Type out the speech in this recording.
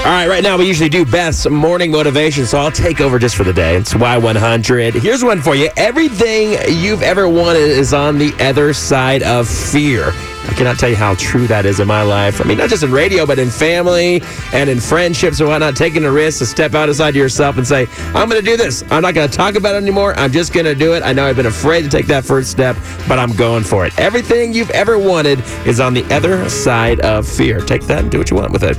All right, right now we usually do Beth's morning motivation, so I'll take over just for the day. It's Y100. Here's one for you. Everything you've ever wanted is on the other side of fear. I cannot tell you how true that is in my life. I mean, not just in radio, but in family and in friendships and whatnot. Taking a risk to step outside yourself and say, I'm going to do this. I'm not going to talk about it anymore. I'm just going to do it. I know I've been afraid to take that first step, but I'm going for it. Everything you've ever wanted is on the other side of fear. Take that and do what you want with it.